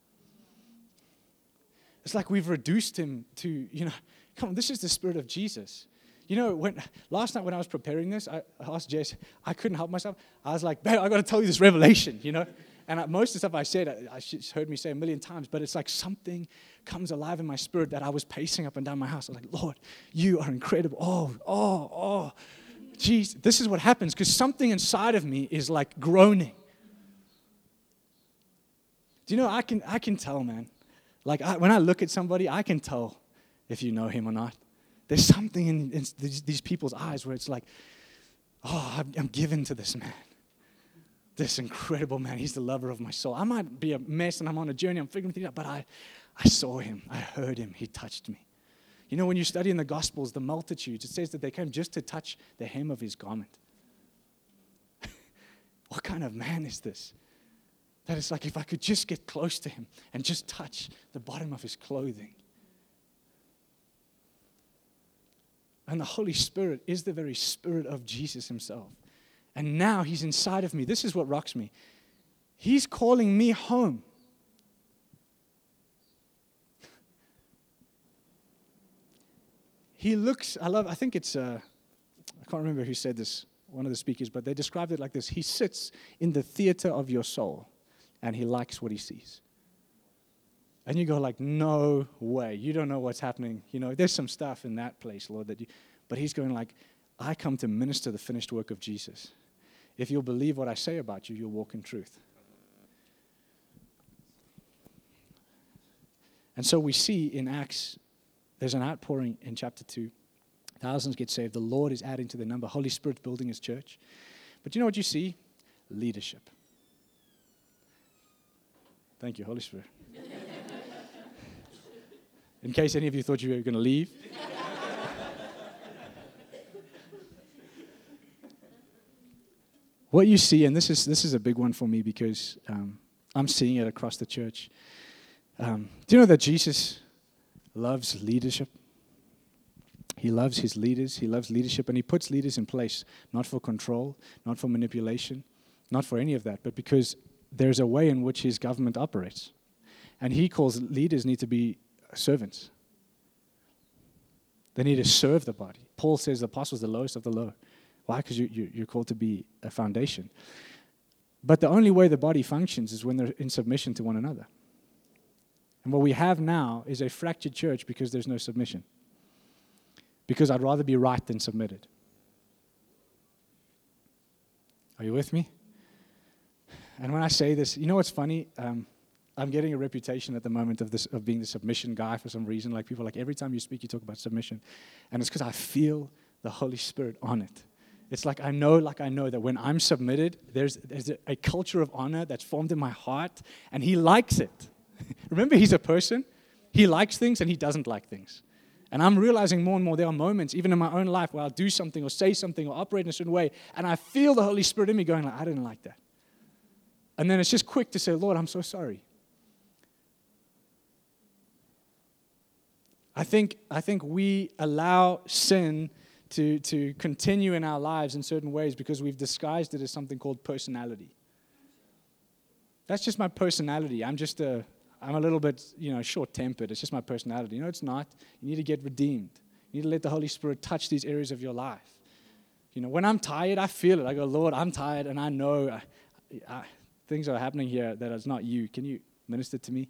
It's like we've reduced Him to, you know, [laughs] Come on, this is the Spirit of Jesus. You know, when last night when I was preparing this, I asked Jess, I couldn't help myself. I was like, babe, I got to tell you this revelation, you know? And most of the stuff I said, I, I, heard me say a million times, but it's like something comes alive in my spirit that I was pacing up and down my house. I was like, Lord, you are incredible. Oh, oh, oh. Jeez, this is what happens because something inside of me is like groaning. Do you know, I can, I can tell, man. Like, I, when I look at somebody, I can tell if you know him or not. There's something in, in these, these, people's eyes where it's like, oh, I'm, I'm given to this man. This incredible man. He's the lover of my soul. I might be a mess and I'm on a journey, I'm figuring things out, but I, I saw him. I heard him. He touched me. You know, when you study in the Gospels, the multitudes, it says that they came just to touch the hem of his garment. [laughs] what kind of man is this? That it's like if I could just get close to him and just touch the bottom of his clothing. And the Holy Spirit is the very Spirit of Jesus Himself. And now He's inside of me. This is what rocks me. He's calling me home. He looks, I love, I think it's, uh, I can't remember who said this, one of the speakers, but they described it like this He sits in the theater of your soul and He likes what He sees. And you go like, no way. You don't know what's happening. You know, there's some stuff in that place, Lord, that you, but he's going like, I come to minister the finished work of Jesus. If you'll believe what I say about you, you'll walk in truth. And so we see in Acts, there's an outpouring in chapter 2. Thousands get saved. The Lord is adding to the number. Holy Spirit building his church. But you know what you see? Leadership. Thank you, Holy Spirit [laughs] in case any of you thought you were going to leave. What you see, and this is, this is a big one for me because um, I'm seeing it across the church. Um, do you know that Jesus loves leadership? He loves his leaders. He loves leadership, and he puts leaders in place, not for control, not for manipulation, not for any of that, but because there's a way in which his government operates. And he calls leaders need to be servants. They need to serve the body. Paul says the apostle is the lowest of the low. Why? Because you, you, you're called to be a foundation. But the only way the body functions is when they're in submission to one another. And what we have now is a fractured church because there's no submission. Because I'd rather be right than submitted. Are you with me? And when I say this, you know what's funny? Um, I'm getting a reputation at the moment of this of being the submission guy for some reason. Like people like every time you speak, you talk about submission, and it's because I feel the Holy Spirit on it. It's like I know, like I know that when I'm submitted, there's, there's a, culture of honor that's formed in my heart, and He likes it. [laughs] Remember, He's a person. He likes things and He doesn't like things. And I'm realizing more and more there are moments, even in my own life, where I'll do something or say something or operate in a certain way, and I feel the Holy Spirit in me going like, I didn't like that. And then it's just quick to say, Lord, I'm so sorry. I think, I think we allow sin to, to continue in our lives in certain ways because we've disguised it as something called personality. That's just my personality. I'm just a, I'm a little bit, you know, short-tempered. It's just my personality. You know, it's not. You need to get redeemed. You need to let the Holy Spirit touch these areas of your life. You know, when I'm tired, I feel it. I go, Lord, I'm tired, and I know I, I, things are happening here that is not you. Can you minister to me?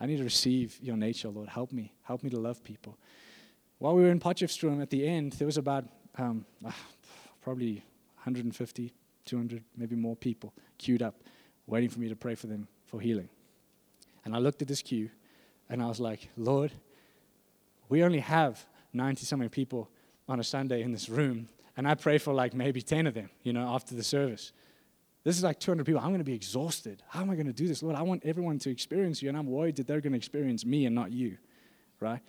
I need to receive your nature, Lord. Help me. Help me to love people. While we were in Potchefstroom at the end, there was about um, uh, probably 150, 200, maybe more people queued up, waiting for me to pray for them for healing. And I looked at this queue and I was like, Lord, we only have 90 something people on a Sunday in this room. And I pray for like maybe 10 of them, you know, after the service. This is like 200 people. I'm going to be exhausted. How am I going to do this? Lord, I want everyone to experience you, and I'm worried that they're going to experience me and not you, right?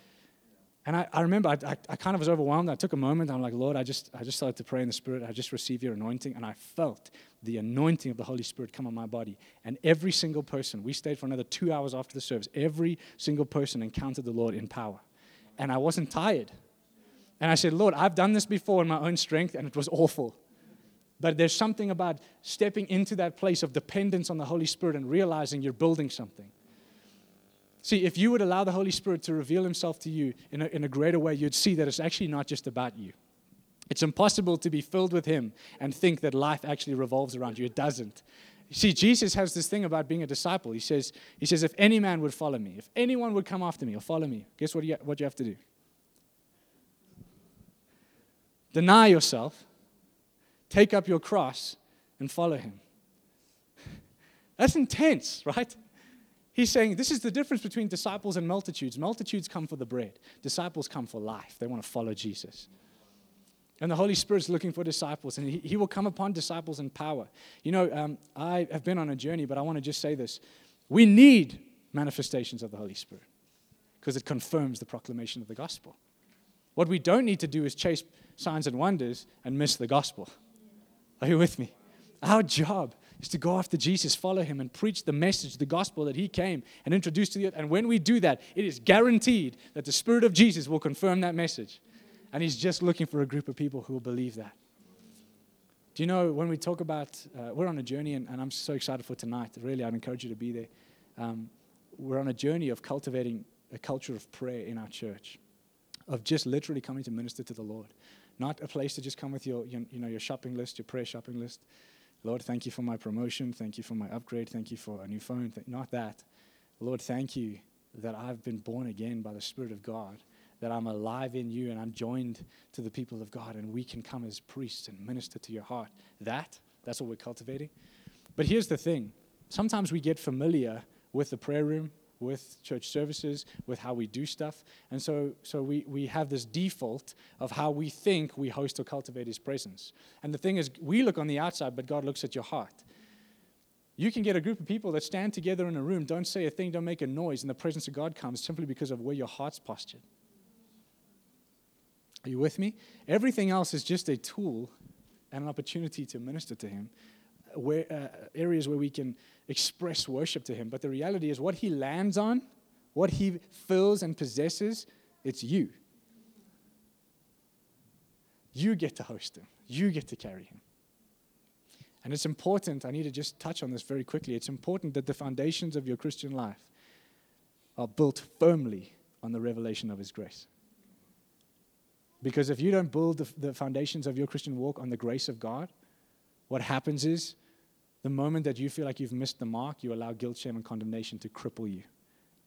And I, I remember I, I, I, kind of was overwhelmed. I took a moment. I'm like, Lord, I just, I just started to pray in the Spirit. I just received your anointing, and I felt the anointing of the Holy Spirit come on my body. And every single person, we stayed for another two hours after the service, every single person encountered the Lord in power. And I wasn't tired. And I said, Lord, I've done this before in my own strength, and it was awful. But there's something about stepping into that place of dependence on the Holy Spirit and realizing you're building something. See, if you would allow the Holy Spirit to reveal Himself to you in a, in a greater way, you'd see that it's actually not just about you. It's impossible to be filled with Him and think that life actually revolves around you. It doesn't. See, Jesus has this thing about being a disciple. He says, he says, if any man would follow me, if anyone would come after me or follow me, guess what you, what you have to do? Deny yourself, take up your cross, and follow him. [laughs] That's intense, right? He's saying this is the difference between disciples and multitudes. Multitudes come for the bread, disciples come for life. They want to follow Jesus. And the Holy Spirit's looking for disciples, and He, he will come upon disciples in power. You know, um, I have been on a journey, but I want to just say this. We need manifestations of the Holy Spirit because it confirms the proclamation of the gospel. What we don't need to do is chase signs and wonders and miss the gospel. Are you with me? Our job is to go after Jesus, follow him, and preach the message, the gospel that he came and introduced to the earth. And when we do that, it is guaranteed that the Spirit of Jesus will confirm that message. And he's just looking for a group of people who will believe that. Do you know when we talk about, uh, we're on a journey, and, and, I'm so excited for tonight. Really, I'd encourage you to be there. Um, we're on a journey of cultivating a culture of prayer in our church, of just literally coming to minister to the Lord. Not a place to just come with your, your, you know, your shopping list, your prayer shopping list. Lord, thank you for my promotion. Thank you for my upgrade. Thank you for a new phone. Not that. Lord, thank you that I've been born again by the Spirit of God that I'm alive in you and I'm joined to the people of God and we can come as priests and minister to your heart. That, that's what we're cultivating. But here's the thing sometimes we get familiar with the prayer room, with church services, with how we do stuff. And so, so we, we have this default of how we think we host or cultivate His presence. And the thing is, we look on the outside, but God looks at your heart. You can get a group of people that stand together in a room, don't say a thing, don't make a noise, and the presence of God comes simply because of where your heart's postured. Are you with me? Everything else is just a tool and an opportunity to minister to Him, where, uh, areas where we can express worship to Him. But the reality is, what He lands on, what He fills and possesses, it's you. You get to host Him, you get to carry Him. And it's important, I need to just touch on this very quickly. It's important that the foundations of your Christian life are built firmly on the revelation of His grace. Because if you don't build the, the foundations of your Christian walk on the grace of God, what happens is the moment that you feel like you've missed the mark, you allow guilt, shame, and condemnation to cripple you.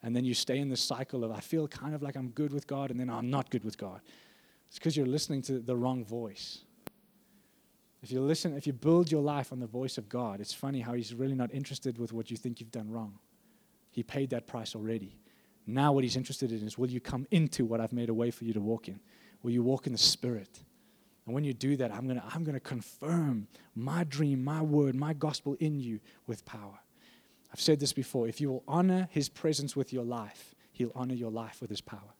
And then you stay in this cycle of, I feel kind of like I'm good with God, and then I'm not good with God. It's because you're listening to the wrong voice. If you listen, if you build your life on the voice of God, it's funny how He's really not interested with what you think you've done wrong. He paid that price already. Now, what He's interested in is will you come into what I've made a way for you to walk in? Will you walk in the Spirit? And when you do that, I'm going to I'm going to confirm my dream, my word, my gospel in you with power. I've said this before. If you will honor his presence with your life, he'll honor your life with his power.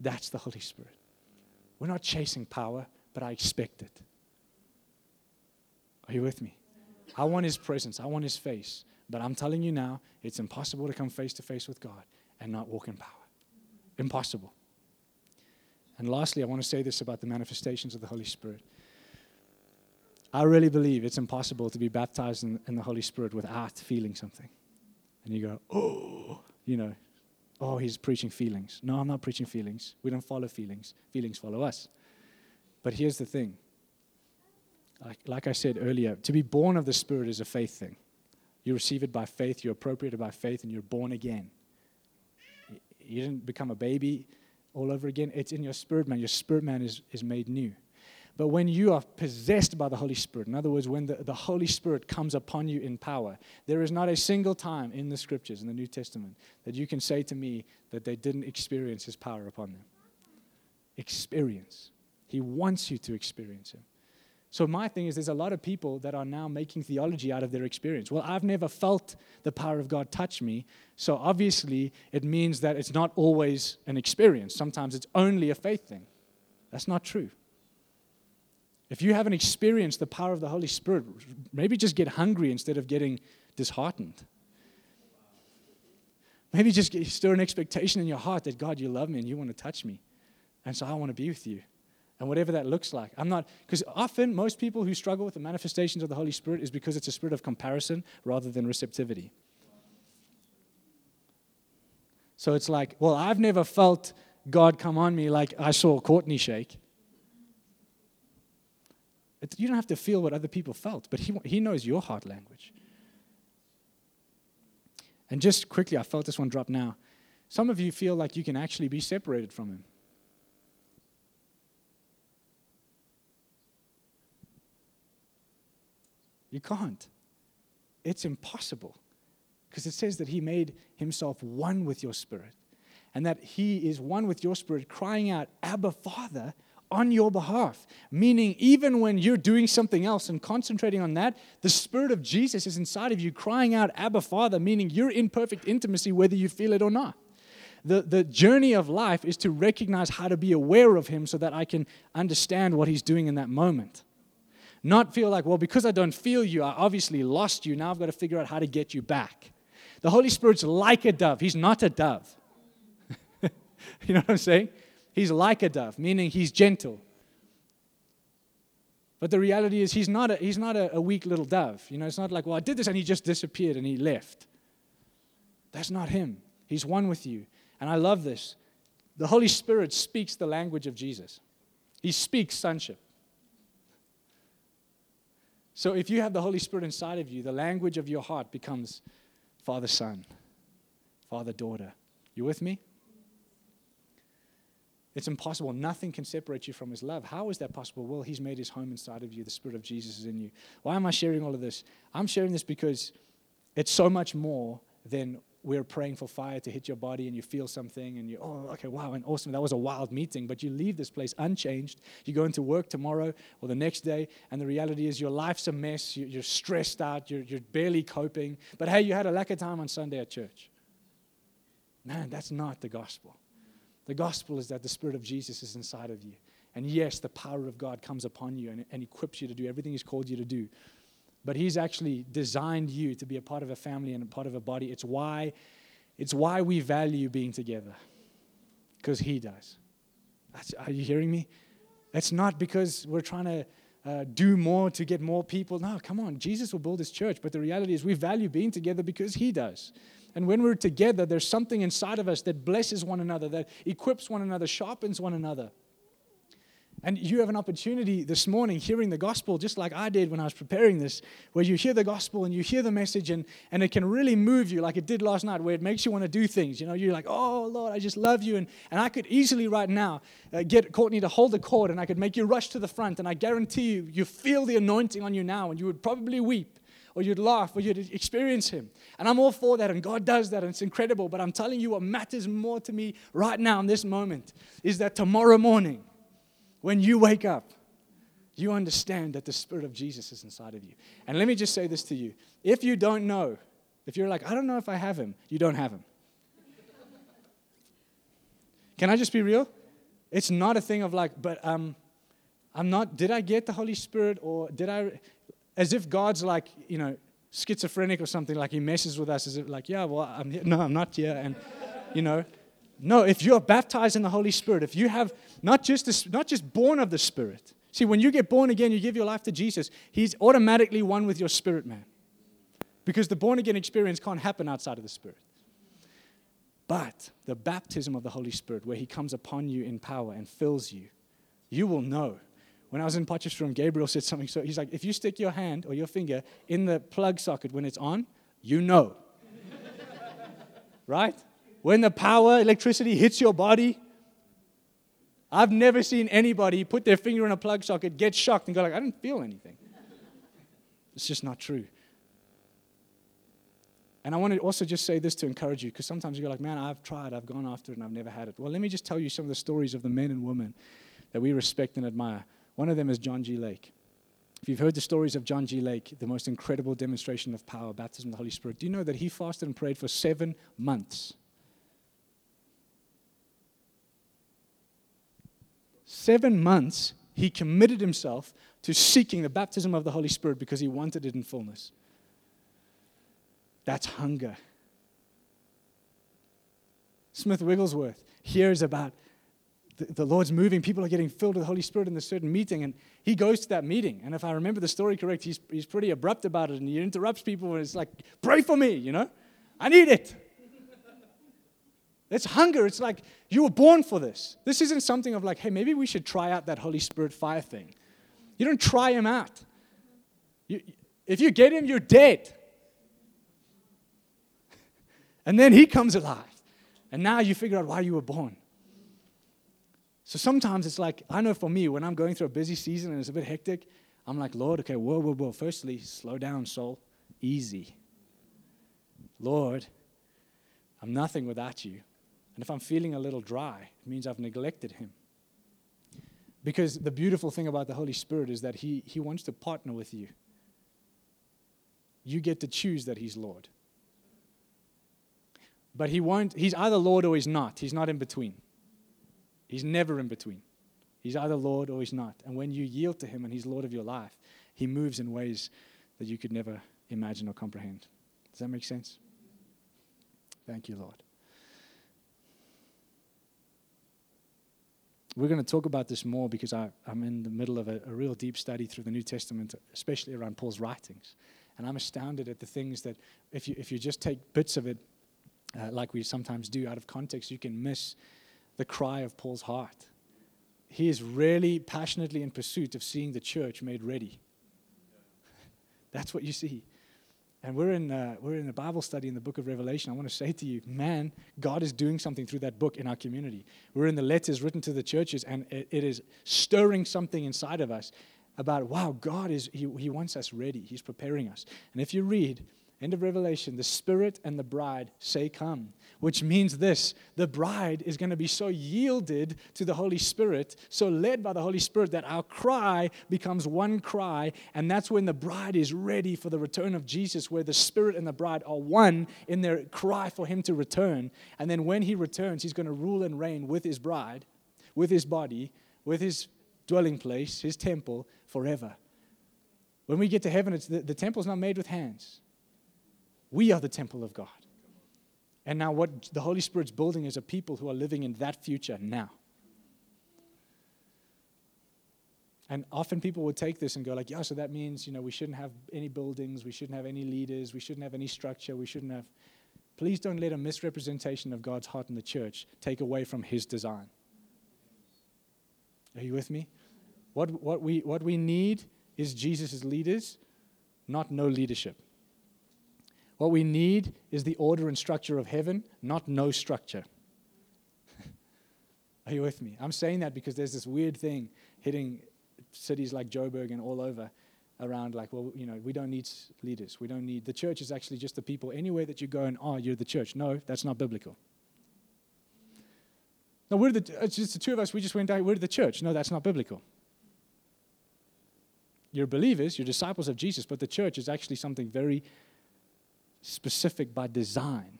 That's the Holy Spirit. We're not chasing power, but I expect it. Are you with me? I want his presence, I want his face. But I'm telling you now, it's impossible to come face to face with God and not walk in power. Impossible. And lastly, I want to say this about the manifestations of the Holy Spirit. I really believe it's impossible to be baptized in, in, the Holy Spirit without feeling something. And you go, oh, you know, oh, he's preaching feelings. No, I'm not preaching feelings. We don't follow feelings, feelings follow us. But here's the thing like, like I said earlier, to be born of the Spirit is a faith thing. You receive it by faith, you're appropriated by faith, and you're born again. You didn't become a baby all over again. It's in your spirit man. Your spirit man is, is made new. But when you are possessed by the Holy Spirit, in other words, when the, the Holy Spirit comes upon you in power, there is not a single time in the scriptures, in the New Testament, that you can say to me that they didn't experience His power upon them. Experience. He wants you to experience Him. So, my thing is, there's a lot of people that are now making theology out of their experience. Well, I've never felt the power of God touch me. So, obviously, it means that it's not always an experience. Sometimes it's only a faith thing. That's not true. If you haven't experienced the power of the Holy Spirit, maybe just get hungry instead of getting disheartened. Maybe just stir an expectation in your heart that God, you love me and you want to touch me. And so I want to be with you and whatever that looks like. I'm not, because often most people who struggle with the manifestations of the Holy Spirit is because it's a spirit of comparison rather than receptivity. So it's like, well, I've never felt God come on me like I saw Courtney shake. It, you don't have to feel what other people felt, but he, he knows your heart language. And just quickly, I felt this one drop now. Some of you feel like you can actually be separated from him. You can't. It's impossible. Because it says that he made himself one with your spirit. And that he is one with your spirit, crying out, Abba, Father, on your behalf. Meaning, even when you're doing something else and concentrating on that, the Spirit of Jesus is inside of you, crying out, Abba, Father, meaning you're in perfect intimacy whether you feel it or not. The, the journey of life is to recognize how to be aware of Him so that I can understand what He's doing in that moment. Not feel like, well, because I don't feel you, I obviously lost you. Now I've got to figure out how to get you back. The Holy Spirit's like a dove. He's not a dove. [laughs] you know what I'm saying? He's like a dove, meaning he's gentle. But the reality is, he's not, a, he's not a, a weak little dove. You know, it's not like, well, I did this and he just disappeared and he left. That's not him. He's one with you. And I love this. The Holy Spirit speaks the language of Jesus, he speaks sonship. So if you have the Holy Spirit inside of you, the language of your heart becomes Father, Son, Father, Daughter. You with me? It's impossible. Nothing can separate you from His love. How is that possible? Well, He's made His home inside of you. The Spirit of Jesus is in you. Why am I sharing all of this? I'm sharing this because it's so much more than we're praying for fire to hit your body and you feel something and you, oh, okay, wow, and awesome. That was a wild meeting. But you leave this place unchanged. You go into work tomorrow or the next day, and the reality is your life's a mess. You're stressed out. You're, you're barely coping. But hey, you had a lack of time on Sunday at church. Man, that's not the gospel. The gospel is that the Spirit of Jesus is inside of you. And yes, the power of God comes upon you and, and equips you to do everything He's called you to do but he's actually designed you to be a part of a family and a part of a body. It's why, it's why we value being together, because he does. That's, are you hearing me? It's not because we're trying to uh, do more to get more people. No, come on. Jesus will build his church, but the reality is we value being together because he does. And when we're together, there's something inside of us that blesses one another, that equips one another, sharpens one another. And you have an opportunity this morning hearing the gospel, just like I did when I was preparing this, where you hear the gospel and you hear the message, and, and it can really move you like it did last night, where it makes you want to do things. You know, you're like, oh, Lord, I just love you. And, and I could easily right now uh, get Courtney to hold the cord, and I could make you rush to the front. And I guarantee you, you feel the anointing on you now, and you would probably weep, or you'd laugh, or you'd experience Him. And I'm all for that, and God does that, and it's incredible. But I'm telling you, what matters more to me right now in this moment is that tomorrow morning, when you wake up, you understand that the Spirit of Jesus is inside of you. And let me just say this to you if you don't know, if you're like, I don't know if I have Him, you don't have Him. Can I just be real? It's not a thing of like, but um, I'm not, did I get the Holy Spirit or did I, as if God's like, you know, schizophrenic or something, like he messes with us as if like, yeah, well, I'm here. No, I'm not here. And, you know, no, if you're baptized in the Holy Spirit, if you have not just, not just born of the Spirit, see, when you get born again, you give your life to Jesus, He's automatically one with your spirit, man. Because the born again experience can't happen outside of the Spirit. But the baptism of the Holy Spirit, where He comes upon you in power and fills you, you will know. When I was in Potchefstroom, Gabriel said something. So he's like, if you stick your hand or your finger in the plug socket when it's on, you know. [laughs] right? When the power, electricity hits your body, I've never seen anybody put their finger in a plug socket, get shocked, and go like, I didn't feel anything. It's just not true. And I want to also just say this to encourage you, because sometimes you're like, man, I've tried, I've gone after it, and I've never had it. Well, let me just tell you some of the stories of the men and women that we respect and admire. One of them is John G. Lake. If you've heard the stories of John G. Lake, the most incredible demonstration of power, baptism of the Holy Spirit, do you know that he fasted and prayed for seven months? Seven months, he committed himself to seeking the baptism of the Holy Spirit because he wanted it in fullness. That's hunger. Smith Wigglesworth hears about the, the, Lord's moving, people are getting filled with the Holy Spirit in a certain meeting, and he goes to that meeting. And if I remember the story correct, he's, he's pretty abrupt about it, and he interrupts people, and it's like, Pray for me, you know? I need it. [laughs] It's hunger. It's like you were born for this. This isn't something of like, hey, maybe we should try out that Holy Spirit fire thing. You don't try him out. You, if you get him, you're dead. [laughs] And then he comes alive. And now you figure out why you were born. So sometimes it's like, I know for me, when I'm going through a busy season and it's a bit hectic, I'm like, Lord, okay, whoa, whoa, whoa. Firstly, slow down, soul. Easy. Lord, I'm nothing without you. And if I'm feeling a little dry, it means I've neglected him. Because the beautiful thing about the Holy Spirit is that he, he wants to partner with you. You get to choose that he's Lord. But he won't, he's either Lord or he's not. He's not in between. He's never in between. He's either Lord or he's not. And when you yield to him and he's Lord of your life, he moves in ways that you could never imagine or comprehend. Does that make sense? Thank you, Lord. We're going to talk about this more because I, am in the middle of a, a real deep study through the New Testament, especially around Paul's writings. And I'm astounded at the things that, if you, if you just take bits of it, uh, like we sometimes do out of context, you can miss the cry of Paul's heart. He is really passionately in pursuit of seeing the church made ready. [laughs] That's what you see. And we're in, uh, we're in a Bible study in the book of Revelation. I want to say to you, man, God is doing something through that book in our community. We're in the letters written to the churches, and it, it is stirring something inside of us about, wow, God is, he, he wants us ready. He's preparing us. And if you read End of Revelation, the Spirit and the bride say, Come, which means this the bride is going to be so yielded to the Holy Spirit, so led by the Holy Spirit, that our cry becomes one cry. And that's when the bride is ready for the return of Jesus, where the Spirit and the bride are one in their cry for Him to return. And then when He returns, He's going to rule and reign with His bride, with His body, with His dwelling place, His temple, forever. When we get to heaven, the, the temple's not made with hands. We are the temple of God. And now, what the Holy Spirit's building is a people who are living in that future now. And often people would take this and go like, yeah, so that means, you know, we shouldn't have any buildings, we shouldn't have any leaders, we shouldn't have any structure, we shouldn't have. Please don't let a misrepresentation of God's heart in the church take away from his design. Are you with me? What, what, we, what we need is Jesus' leaders, not no leadership. What we need is the order and structure of heaven, not no structure. [laughs] Are you with me? I'm saying that because there's this weird thing hitting cities like Joburg and all over around like, well, you know, we don't need leaders. We don't need the church is actually just the people. Anywhere that you go and oh, you're the church. No, that's not biblical. No, we're the it's just the two of us, we just went down, we're the church. No, that's not biblical. You're believers, you're disciples of Jesus, but the church is actually something very specific by design.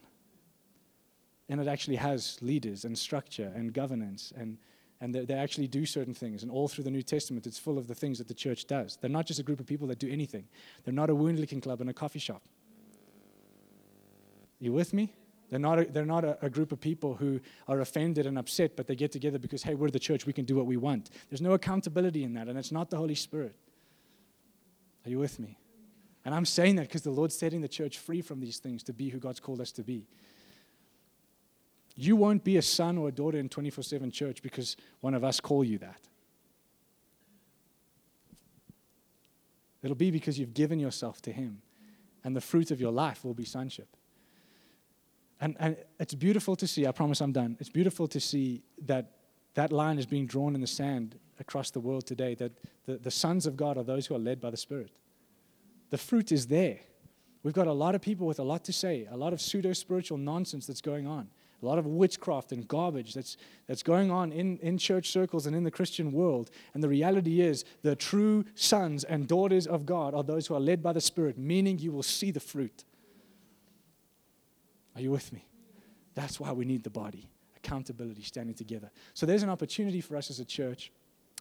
And it actually has leaders and structure and governance and and they, they, actually do certain things. And all through the New Testament, it's full of the things that the church does. They're not just a group of people that do anything. They're not a wound licking club and a coffee shop. You with me? They're not, a, they're not a, a, group of people who are offended and upset, but they get together because, hey, we're the church, we can do what we want. There's no accountability in that, and it's not the Holy Spirit. Are you with me? And I'm saying that because the Lord's setting the church free from these things to be who God's called us to be. You won't be a son or a daughter in 24 7 church because one of us call you that. It'll be because you've given yourself to Him, and the fruit of your life will be sonship. And, and it's beautiful to see, I promise I'm done. It's beautiful to see that that line is being drawn in the sand across the world today, that the, the sons of God are those who are led by the Spirit. The fruit is there. We've got a lot of people with a lot to say, a lot of pseudo spiritual nonsense that's going on, a lot of witchcraft and garbage that's, that's going on in, in church circles and in the Christian world. And the reality is, the true sons and daughters of God are those who are led by the Spirit, meaning you will see the fruit. Are you with me? That's why we need the body, accountability, standing together. So there's an opportunity for us as a church.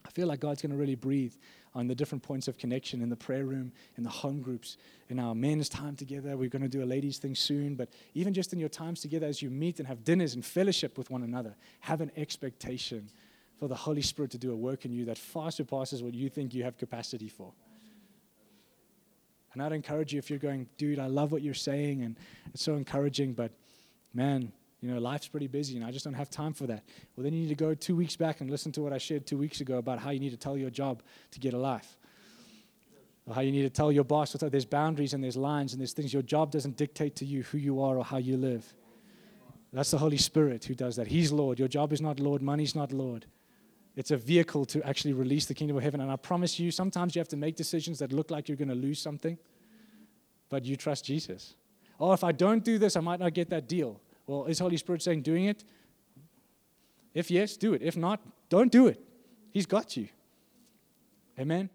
I feel like God's going to really breathe on the different points of connection in the prayer room, in the home groups, in our men's time together. We're going to do a ladies' thing soon, but even just in your times together as you meet and have dinners and fellowship with one another, have an expectation for the Holy Spirit to do a work in you that far surpasses what you think you have capacity for. And I'd encourage you if you're going, dude, I love what you're saying, and it's so encouraging, but man, you know, life's pretty busy and I just don't have time for that. Well, then you need to go two weeks back and listen to what I shared two weeks ago about how you need to tell your job to get a life. or how you need to tell your boss what there's boundaries and there's lines and there's things your job doesn't dictate to you who you are or how you live. That's the Holy Spirit who does that. He's Lord. Your job is not Lord. Money's not Lord. It's a vehicle to actually release the kingdom of heaven. And I promise you, sometimes you have to make decisions that look like you're going to lose something, but you trust Jesus. Oh, if I don't do this, I might not get that deal. Well, is Holy Spirit saying doing it? If yes, do it. If not, don't do it. He's got you. Amen.